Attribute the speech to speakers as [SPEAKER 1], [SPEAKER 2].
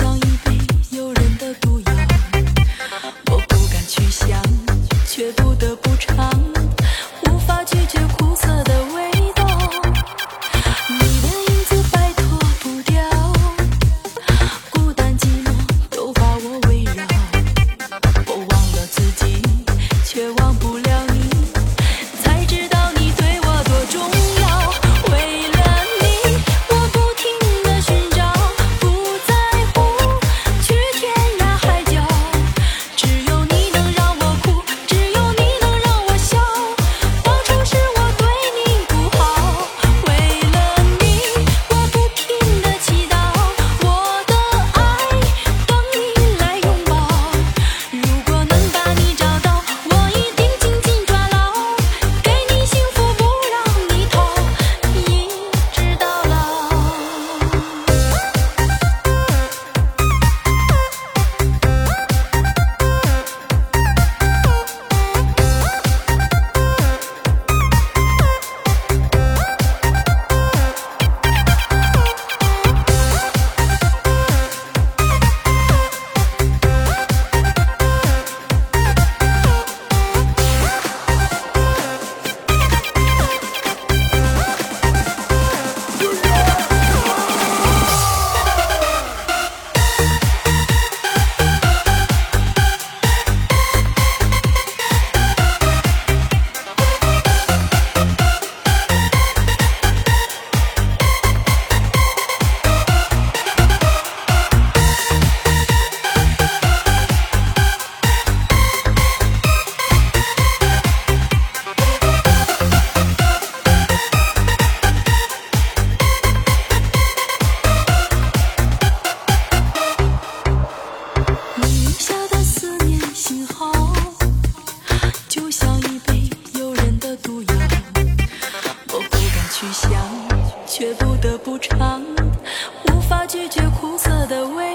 [SPEAKER 1] 像一杯无常无法拒绝苦涩的味